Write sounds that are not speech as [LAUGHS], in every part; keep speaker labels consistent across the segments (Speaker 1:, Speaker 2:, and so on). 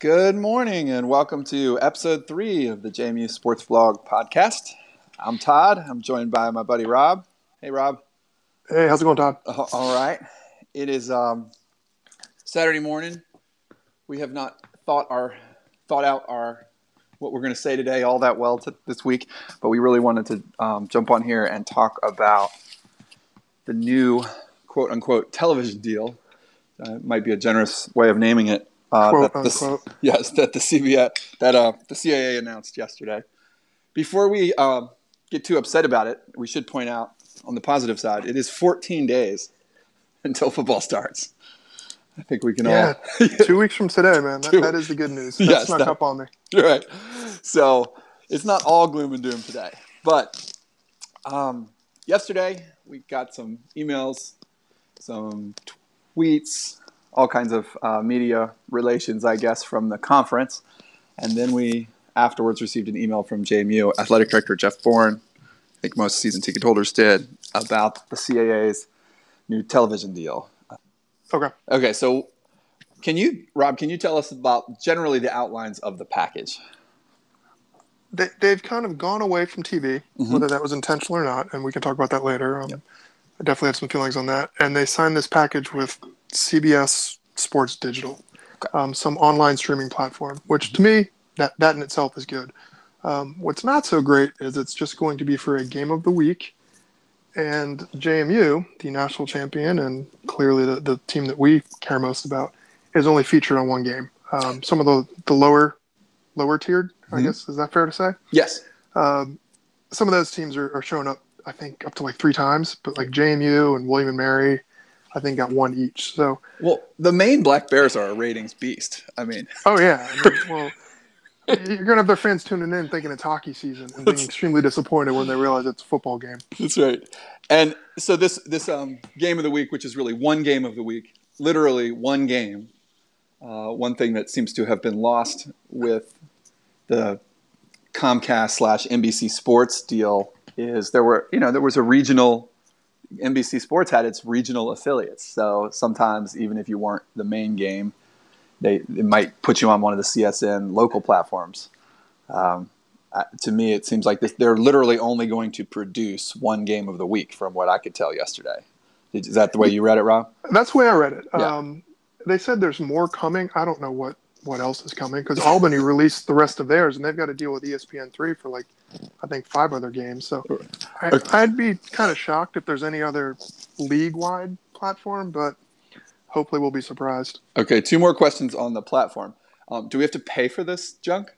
Speaker 1: Good morning and welcome to episode three of the JMU Sports Blog podcast. I'm Todd. I'm joined by my buddy Rob. Hey, Rob.
Speaker 2: Hey, how's it going, Todd?
Speaker 1: Uh, all right. It is um, Saturday morning. We have not thought our thought out our what we're going to say today all that well to, this week, but we really wanted to um, jump on here and talk about the new quote unquote television deal. Uh, might be a generous way of naming it. Uh,
Speaker 2: Quote,
Speaker 1: that the, [LAUGHS] yes, that the CBS that uh, the CAA announced yesterday. Before we um, get too upset about it, we should point out on the positive side, it is 14 days [LAUGHS] until football starts. I think we can
Speaker 2: Yeah,
Speaker 1: all. [LAUGHS]
Speaker 2: two weeks from today, man. That, that is the good news. That
Speaker 1: Yes,
Speaker 2: snuck
Speaker 1: that-
Speaker 2: up on me.
Speaker 1: right. So it's not all gloom and doom today. But um, yesterday we got some emails, some tweets, all kinds of uh, media relations, I guess, from the conference. And then we afterwards received an email from JMU athletic director Jeff Bourne. I think most season ticket holders did about the CAA's new television deal.
Speaker 2: Okay.
Speaker 1: Okay, so can you, Rob, can you tell us about generally the outlines of the package?
Speaker 2: They, they've kind of gone away from TV,
Speaker 1: Mhm.
Speaker 2: whether that was intentional or not, and we can talk about that later. Um, I definitely have some feelings on that. And they signed this package with CBS Sports Digital, um, some online streaming platform, which to me, that, that in itself is good. Um, what's not so great is it's just going to be for a game of the week. And JMU, the national champion, and clearly the, the team that we care most about, is only featured on one game. Um, some of the, the lower lower tiered, I
Speaker 1: Mhm.
Speaker 2: guess, is that fair to say?
Speaker 1: Yes.
Speaker 2: Um, some of those teams are, are showing up, I think, up to like three times, but like JMU and William and Mary, I think got one each. So,
Speaker 1: Well, the Maine Black Bears are a ratings beast. I mean,
Speaker 2: oh yeah, I [LAUGHS] mean, well, you're gonna have their fans tuning in thinking it's hockey season and being extremely disappointed when they realize it's a football game.
Speaker 1: that's right. And so this this um, game of the week, which is really one game of the week, literally one game. Uh, one thing that seems to have been lost with the Comcast slash NBC Sports deal is there were you know there was a regional NBC Sports had its regional affiliates. So sometimes even if you weren't the main game, they it might put you on one of the CSN local platforms. Um, uh, to me, it seems like this, they're literally only going to produce one game of the week, from what I could tell yesterday. Is that the way you read it, Rob?
Speaker 2: That's the way I read it.
Speaker 1: Yeah.
Speaker 2: Um, they said there's more coming. I don't know what what else is coming because Albany released the rest of theirs, and they've got to deal with ESPN three for like I think five other games. So I, I'd be kind of shocked if there's any other league wide platform, but hopefully we'll be surprised.
Speaker 1: Okay, two more questions on the platform. Um, do we have to pay for this junk?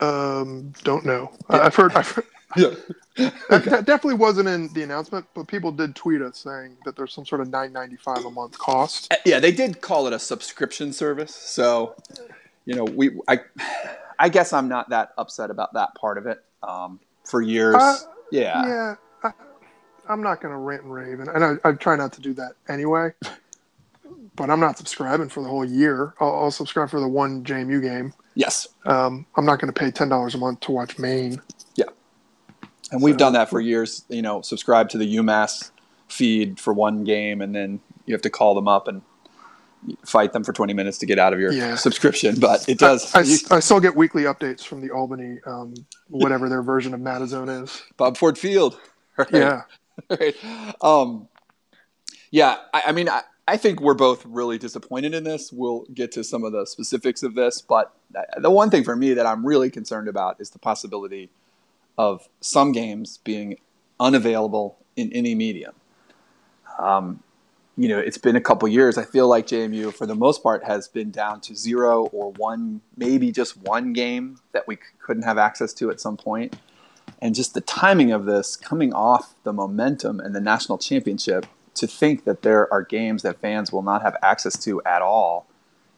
Speaker 2: Um, don't know. I I've heard. I've heard
Speaker 1: Yeah. [LAUGHS]
Speaker 2: that, that definitely wasn't in the announcement, but people did tweet us saying that there's some sort of nine ninety five a month cost.
Speaker 1: Uh, Yeah, they did call it a subscription service. So, you know, we I I guess I'm not that upset about that part of it. Um, for years,
Speaker 2: Uh,
Speaker 1: yeah.
Speaker 2: Yeah, I, I'm not going to rant and rave, and, and I, I try not to do that anyway. But I'm not subscribing for the whole year. I'll, I'll subscribe for the one JMU game.
Speaker 1: Yes,
Speaker 2: Um, I'm not going to pay ten dollars a month to watch Maine.
Speaker 1: And we've done that for years. You know, subscribe to the UMass feed for one game, and then you have to call them up and fight them for 20 minutes to get out of your
Speaker 2: Yeah.
Speaker 1: subscription. But it does.
Speaker 2: I,
Speaker 1: you-
Speaker 2: I still get weekly updates from the Albany, um, whatever their version of Madizone is. [LAUGHS]
Speaker 1: Bob Ford Field. [LAUGHS] Right?
Speaker 2: Yeah,
Speaker 1: right. Um, yeah, I, I mean, I, I think we're both really disappointed in this. We'll get to some of the specifics of this, but the one thing for me that I'm really concerned about is the possibility of some games being unavailable in any medium. Um, you know, it's been a couple years. I feel like JMU, for the most part, has been down to zero or one, maybe just one game that we couldn't have access to at some point and just the timing of this coming off the momentum and the national championship to think that there are games that fans will not have access to at all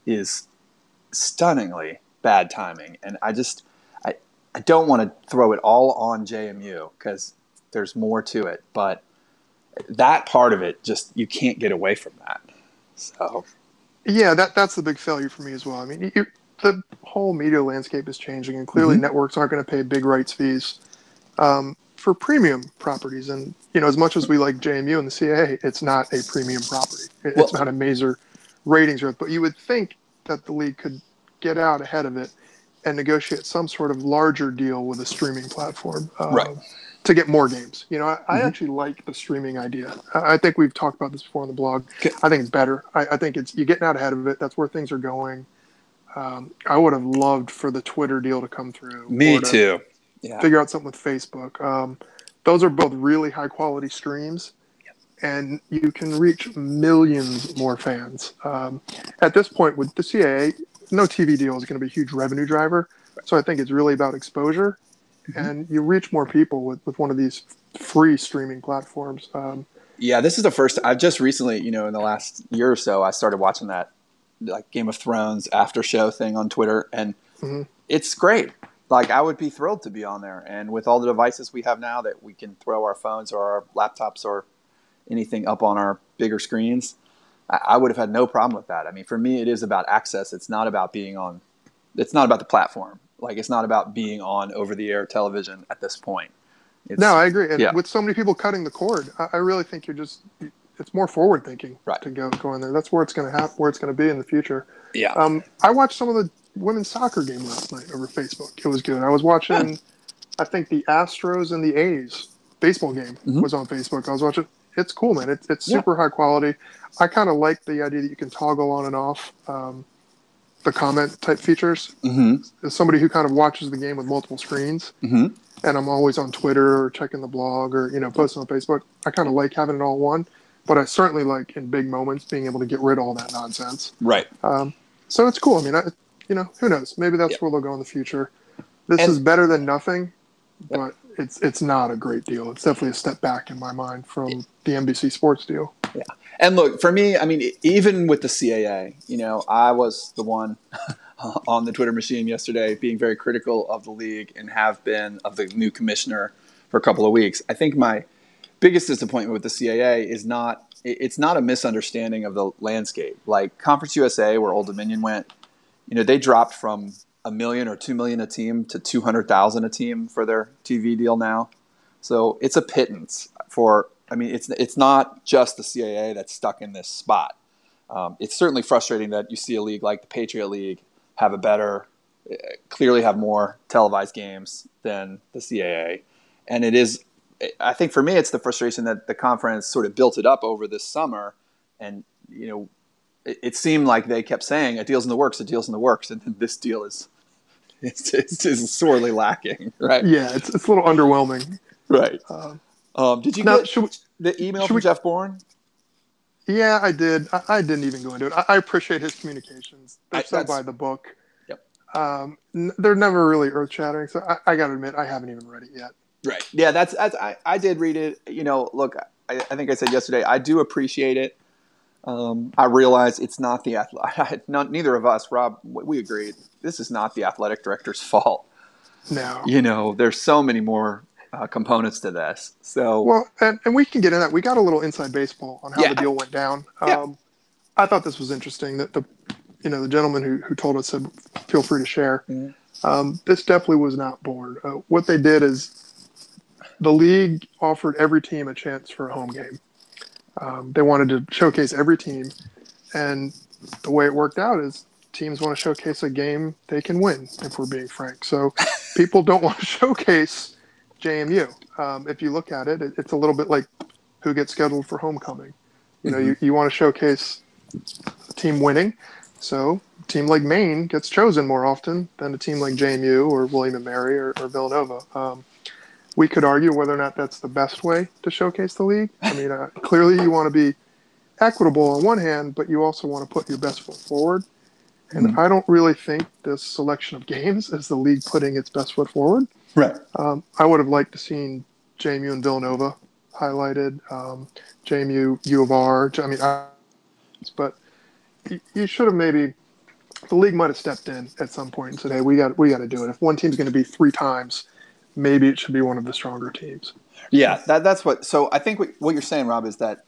Speaker 1: is stunningly bad timing and i just i, don't want to throw it all on jmu because there's more to it but that part of it just you can't get away from that so
Speaker 2: yeah, that that's the big failure for me as well. I mean, you, the whole media landscape is changing, and clearly
Speaker 1: Mhm.
Speaker 2: networks aren't going to pay big rights fees um, for premium properties. And you know, as much as we like JMU and the CAA, it's not a premium property. It-
Speaker 1: Well-
Speaker 2: it's not a major ratings growth. But you would think that the league could get out ahead of it and negotiate some sort of larger deal with a streaming platform. Um,
Speaker 1: right.
Speaker 2: To get more games, you know, I, mm-hmm. I, actually like the streaming idea. I think we've talked about this before on the blog. Okay. I think it's better. I, I, think it's you're getting out ahead of it. That's where things are going. Um, I would have loved for the Twitter deal to come through.
Speaker 1: Me to too.
Speaker 2: Yeah. Figure out something with Facebook. Um, those are both really high quality streams, and you can reach millions more fans. Um, at this point, with the CAA, no TV deal is going to be a huge revenue driver. So I think it's really about exposure, mm-hmm. and you reach more people with, with one of these free streaming platforms. Um,
Speaker 1: yeah, this is the first. I've just recently, you know, in the last year or so, I started watching that like Game of Thrones after show thing on Twitter, and mm-hmm. it's great. Like I would be thrilled to be on there, and with all the devices we have now that we can throw our phones or our laptops or anything up on our bigger screens, I, I would have had no problem with that. I mean, for me, it is about access. It's not about being on. It's not about the platform. Like it's not about being on over-the-air television at this point.
Speaker 2: It's, no, I agree. And yeah. with so many people cutting the cord, I, I really think you're just it's more forward thinking
Speaker 1: right.
Speaker 2: to go go in there. That's where it's going to happen, where it's going to be in the future.
Speaker 1: Yeah.
Speaker 2: Um, I watched some of the women's soccer game last night over Facebook. It was good. I was watching, yeah. I think the Astros and the A's baseball game mm-hmm. was on Facebook. I was watching. It's cool, man. It's it's super yeah. high quality. I kind of like the idea that you can toggle on and off um, the comment type features.
Speaker 1: Mm-hmm.
Speaker 2: As somebody who kind of watches the game with multiple screens,
Speaker 1: mm-hmm.
Speaker 2: and I'm always on Twitter or checking the blog or you know posting on Facebook, I kind of like having it all one but I certainly like in big moments being able to get rid of all that nonsense.
Speaker 1: Right.
Speaker 2: Um, so it's cool. I mean, I, you know, who knows? Maybe that's where they'll go in the future. This and, is better than nothing, but it's it's not a great deal. It's definitely a step back in my mind from the NBC Sports deal.
Speaker 1: Yeah. And look, for me, I mean, even with the CAA, you know, I was the one [LAUGHS] on the Twitter machine yesterday being very critical of the league and have been of the new commissioner for a couple of weeks. I think my biggest disappointment with the CAA is not it's not a misunderstanding of the landscape. Like Conference USA, where Old Dominion went, you know, they dropped from a million or two million a team to two hundred thousand a team for their TV deal now. So it's a pittance for. I mean, it's it's not just the CAA that's stuck in this spot. Um, it's certainly frustrating that you see a league like the Patriot League have a better, clearly have more televised games than the CAA, and it is I think for me, it's the frustration that the conference sort of built it up over this summer, and you know, it, it seemed like they kept saying a deal's in the works, a deal's in the works, and [LAUGHS] this deal is [LAUGHS] it's, it's, it's sorely lacking, right?
Speaker 2: Yeah, it's it's a little underwhelming,
Speaker 1: right? Um, um, did you now, get we, the email from we, Jeff Bourne?
Speaker 2: Yeah, I did. I, I, didn't even go into it. I, I appreciate his communications. They're I, so by the book.
Speaker 1: Yep.
Speaker 2: Um, n- they're never really earth shattering, so I, I got to admit I haven't even read it yet.
Speaker 1: Right. Yeah, that's, that's I, I did read it. You know, look, I, I think I said yesterday, I do appreciate it. Um, I realize it's not the athletic. [LAUGHS] Not neither of us, Rob. We agreed. This is not the athletic director's [LAUGHS] fault.
Speaker 2: No.
Speaker 1: You know, there's so many more uh, components to this. So
Speaker 2: well, and, and we can get in that. We got a little inside baseball on how yeah. the deal went down. [LAUGHS] Um, yeah. I thought this was interesting. That the you know the gentleman who who told us said, feel free to share. Mm-hmm. Um, this definitely was not Bourne. Uh, what they did is the league offered every team a chance for a home game. Um, they wanted to showcase every team, and the way it worked out is teams want to showcase a game they can win. If we're being frank, so [LAUGHS] people don't want to showcase JMU. Um, if you look at it, it, it's a little bit like who gets scheduled for homecoming. You know, mm-hmm. you, you want to showcase team winning, so a team like Maine gets chosen more often than a team like JMU or William and Mary or, or Villanova. Um, we could argue whether or not that's the best way to showcase the league. I mean, uh, clearly you want to be equitable on one hand, but you also want to put your best foot forward. And mm-hmm. I don't really think this selection of games is the league putting its best foot forward.
Speaker 1: Right.
Speaker 2: Um, I would have liked to seen JMU and Villanova highlighted, um, JMU, U of R. I mean, I, but you should have maybe the league might have stepped in at some point and said, "Hey, we got we got to do it. If one team's going to be three times maybe it should be one of the stronger teams.
Speaker 1: Yeah, that, that's what. So I think what, what you're saying, Rob, is that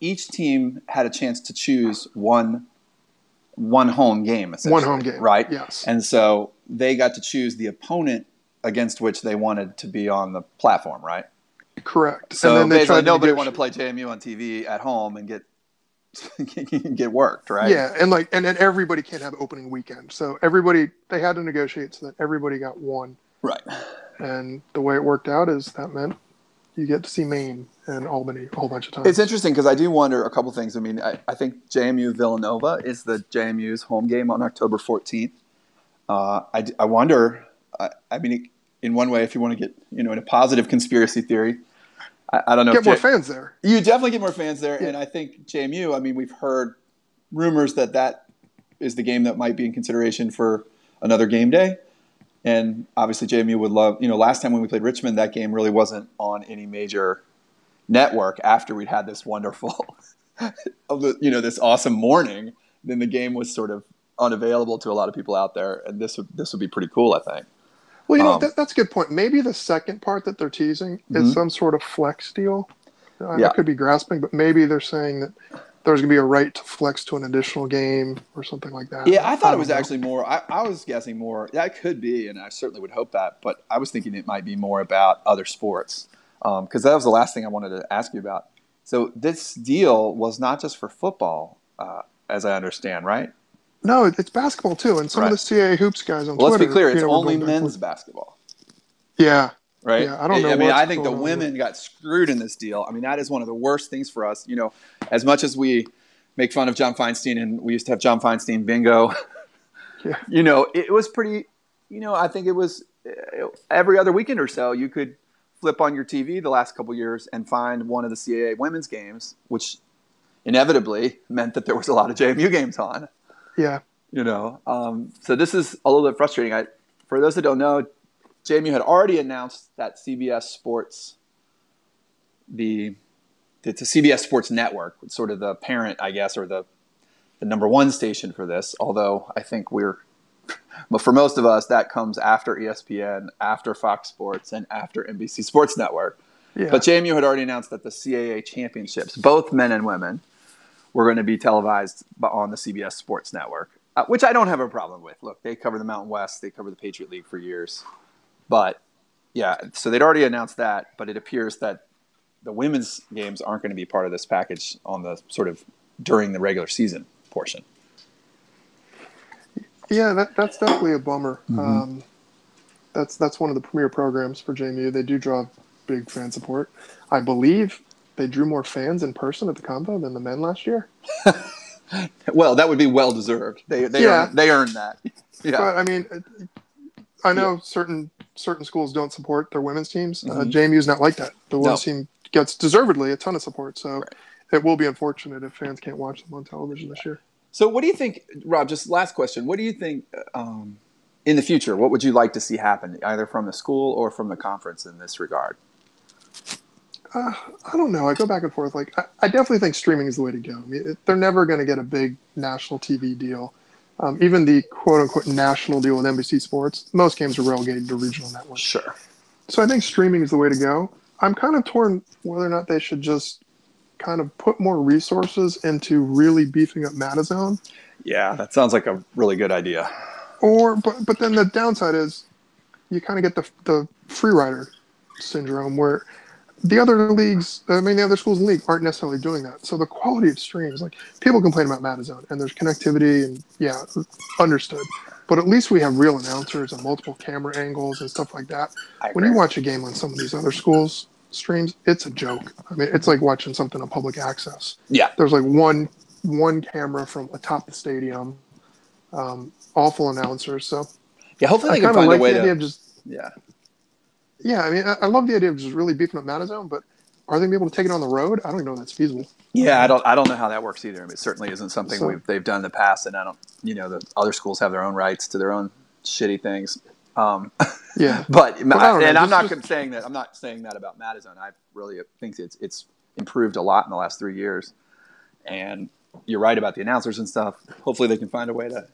Speaker 1: each team had a chance to choose one one home game,
Speaker 2: one home game,
Speaker 1: right?
Speaker 2: Yes.
Speaker 1: And so they got to choose the opponent against which they wanted to be on the platform, right?
Speaker 2: Correct.
Speaker 1: So basically, nobody wanted to play JMU on TV at home and get [LAUGHS] get worked, right?
Speaker 2: Yeah, and like and, then everybody can't have opening weekend. So everybody they had to negotiate so that everybody got one.
Speaker 1: Right.
Speaker 2: And the way it worked out is that meant you get to see Maine and Albany a whole bunch of times.
Speaker 1: It's interesting because I do wonder a couple things. I mean, I, I, think JMU Villanova is the JMU's home game on October 14th. Uh, I, I wonder, I, I, mean, in one way, if you want to get, you know, in a positive conspiracy theory, I, don't know.
Speaker 2: If get more J- fans there.
Speaker 1: You definitely get more fans there. Yeah. And I think JMU, I mean, we've heard rumors that that is the game that might be in consideration for another game day. And obviously, JMU would love, you know, last time when we played Richmond, that game really wasn't on any major network after we'd had this wonderful, [LAUGHS] you know, this awesome morning. Then the game was sort of unavailable to a lot of people out there, and this would this would be pretty cool, I think.
Speaker 2: Well, you know, um, that, that's a good point. Maybe the second part that they're teasing is mm-hmm. some sort of flex deal. I yeah. could be grasping, but maybe they're saying that there's going to be a right to flex to an additional game or something like that.
Speaker 1: Yeah, I thought I it was know. actually more. I, I, was guessing more. That could be, and I certainly would hope that. But I was thinking it might be more about other sports because um, that was the last thing I wanted to ask you about. So this deal was not just for football, uh, as I understand, right?
Speaker 2: No, it's basketball too, and some right. of the CAA hoops guys on
Speaker 1: well,
Speaker 2: Twitter.
Speaker 1: Let's be clear; it's only men's basketball.
Speaker 2: Yeah,
Speaker 1: right?
Speaker 2: Yeah, I don't know. I
Speaker 1: mean, I think the women got screwed in this deal. I mean, that is one of the worst things for us. You know, as much as we make fun of John Feinstein, and we used to have John Feinstein bingo. [LAUGHS] Yeah. You know, it was pretty. You know, I think it was uh, every other weekend or so you could flip on your TV the last couple years and find one of the CAA women's games, which inevitably meant that there was a lot of JMU games on.
Speaker 2: Yeah.
Speaker 1: You know, um, so this is a little bit frustrating. I, for those that don't know, JMU had already announced that CBS Sports, the it's a CBS Sports Network, sort of the parent, I guess, or the the number one station for this. Although I think we're, [LAUGHS] but for most of us, that comes after ESPN, after Fox Sports, and after NBC Sports Network. Yeah. But JMU had already announced that the CAA championships, both men and women, were going to be televised on the CBS Sports Network, uh, which I don't have a problem with. Look, they cover the Mountain West, they cover the Patriot League for years, but yeah, so they'd already announced that, but it appears that the women's games aren't going to be part of this package on the sort of during the regular season portion.
Speaker 2: Yeah, that, that's definitely a bummer. Mm-hmm. Um, that's that's one of the premier programs for JMU. They do draw big fan support. I believe they drew more fans in person at the Convo than the men last year. [LAUGHS]
Speaker 1: well, that would be well deserved. They they yeah. earned, they earned that. [LAUGHS]
Speaker 2: Yeah, but I mean, I know yeah. certain certain schools don't support their women's teams. Uh, mm-hmm. Uh, JMU's not like that. The women's no. team gets deservedly a ton of support. So right. it will be unfortunate if fans can't watch them on television this year.
Speaker 1: So what do you think, Rob? Just last question. What do you think um, in the future? What would you like to see happen, either from the school or from the conference in this regard?
Speaker 2: Uh, I don't know. I go back and forth. Like I, I definitely think streaming is the way to go. I mean, it, they're never going to get a big national TV deal. Um, even the quote unquote national deal with NBC Sports, most games are relegated to regional networks.
Speaker 1: Sure.
Speaker 2: So I think streaming is the way to go. I'm kind of torn whether or not they should just kind of put more resources into really beefing up Madizone.
Speaker 1: Yeah, that sounds like a really good idea.
Speaker 2: Or, but but then the downside is, you kind of get the the free rider syndrome where the other leagues, I mean, the other schools in the league aren't necessarily doing that. So the quality of streams, like people complain about Madizone, and there's connectivity, and yeah, understood. But at least we have real announcers and multiple camera angles and stuff like that. When you watch a game on some of these other schools streams, it's a joke. I mean, it's like watching something on public access.
Speaker 1: Yeah.
Speaker 2: There's like one one camera from atop the stadium, um, awful announcers. So
Speaker 1: yeah, hopefully they I can find like a way to
Speaker 2: just
Speaker 1: yeah.
Speaker 2: Yeah, I mean, I, I love the idea of just really beefing up Madizone, but are they going to be able to take it on the road? I don't even know if that's feasible.
Speaker 1: Yeah, I don't. I don't know how that works either. I mean, it certainly isn't something so, they've done in the past, and I don't. You know, the other schools have their own rights to their own shitty things. Um, [LAUGHS]
Speaker 2: yeah,
Speaker 1: but, but I, and know, I'm not just, saying that. I'm not saying that about Madizone. I really think it's it's improved a lot in the last three years, and you're right about the announcers and stuff. Hopefully, they can find a way to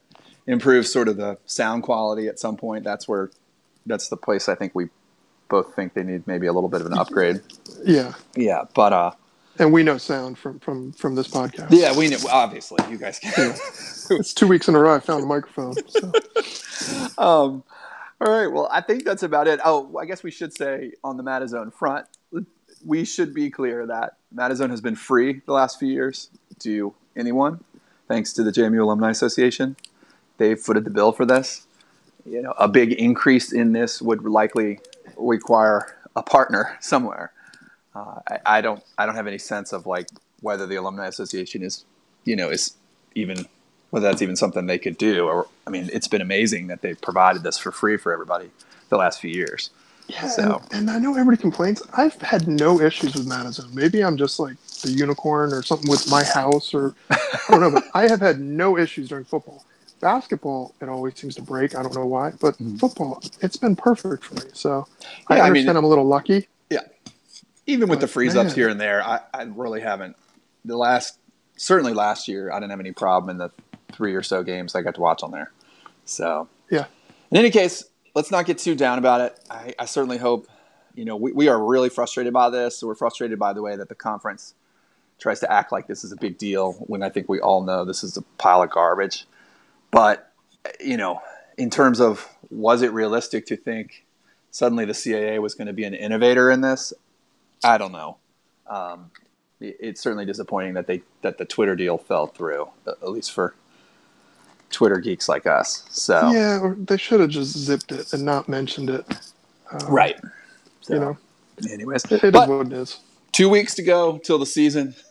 Speaker 1: improve sort of the sound quality at some point. That's where that's the place I think we both think they need maybe a little bit of an upgrade.
Speaker 2: Yeah.
Speaker 1: Yeah, but uh
Speaker 2: and we know sound from from from this podcast.
Speaker 1: Yeah, we know obviously you guys can. Yeah.
Speaker 2: it's two weeks in a row I found a microphone. So. [LAUGHS]
Speaker 1: um all right, well, I think that's about it. Oh, I guess we should say on the Madizone front, we should be clear that Madizone has been free the last few years to anyone, thanks to the JMU Alumni Association. they've footed the bill for this. You know, a big increase in this would likely require a partner somewhere. Uh, I, I don't I don't have any sense of like whether the alumni association is, you know, is even whether that's even something they could do. Or I mean, it's been amazing that they've provided this for free for everybody the last few years.
Speaker 2: Yeah, so. and, and, I know everybody complains. I've had no issues with Madison. Maybe I'm just like the unicorn or something with my house, or I don't know. But [LAUGHS] I have had no issues during football. Basketball, it always seems to break. I don't know why, but mm. football, it's been perfect for me. So yeah, I understand I am a little lucky.
Speaker 1: Yeah, even with the freeze man. ups here and there, I, I really haven't. The last, certainly last year, I didn't have any problem in the three or so games I got to watch on there. So
Speaker 2: yeah.
Speaker 1: In any case, let's not get too down about it. I, I certainly hope, you know, we, we are really frustrated by this. So we're frustrated by the way that the conference tries to act like this is a big deal when I think we all know this is a pile of garbage. But, you know, in terms of was it realistic to think suddenly the CAA was going to be an innovator in this? I don't know. Um, it, it's certainly disappointing that they that the Twitter deal fell through, at least for Twitter geeks like us. So
Speaker 2: yeah, or they should have just zipped it and not mentioned it.
Speaker 1: Um, right.
Speaker 2: So, you know.
Speaker 1: Anyways,
Speaker 2: it, it is what it is.
Speaker 1: Two weeks to go till the season. [LAUGHS]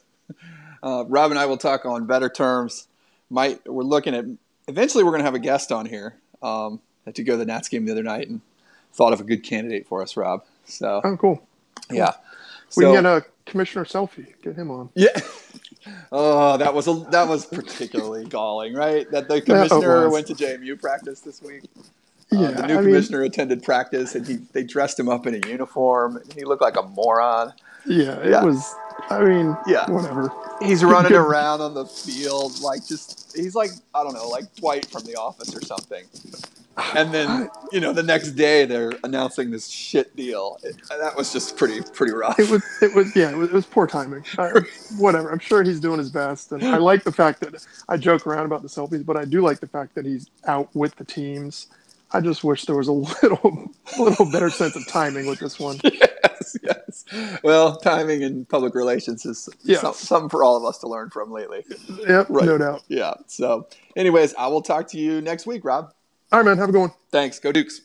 Speaker 1: Uh, Rob and I will talk on better terms. Might we're looking at eventually we're going to have a guest on here. Um, had to go to the Nats game the other night and thought of a good candidate for us, Rob. So
Speaker 2: oh, cool. cool.
Speaker 1: Yeah.
Speaker 2: We so, can get a commissioner selfie. Get him on.
Speaker 1: Yeah. [LAUGHS] Oh, that was a that was particularly [LAUGHS] galling, right? That the commissioner went to JMU practice this week. Uh, yeah, the new I commissioner mean, attended practice, and he they dressed him up in a uniform, and he looked like a moron.
Speaker 2: Yeah, it yeah. was. I mean, yeah, whatever.
Speaker 1: He's running [LAUGHS] around on the field like just he's like I don't know, like Dwight from The Office or something and then [SIGHS] you know the next day they're announcing this shit deal. It, that was just pretty pretty rough.
Speaker 2: It was it was yeah it was, it was poor timing. Uh, [LAUGHS] whatever. I'm sure he's doing his best, and I like the fact that I joke around about the selfies, but I do like the fact that he's out with the teams. I just wish there was a [LAUGHS] little little better sense of timing with this one.
Speaker 1: Yes, [LAUGHS] yes. Well, timing and public relations is yes. some, something for all of us to learn from lately.
Speaker 2: Yep, right. no doubt.
Speaker 1: Yeah. So, anyways, I will talk to you next week, Rob.
Speaker 2: All right, man. Have a good one.
Speaker 1: Thanks. Go Dukes.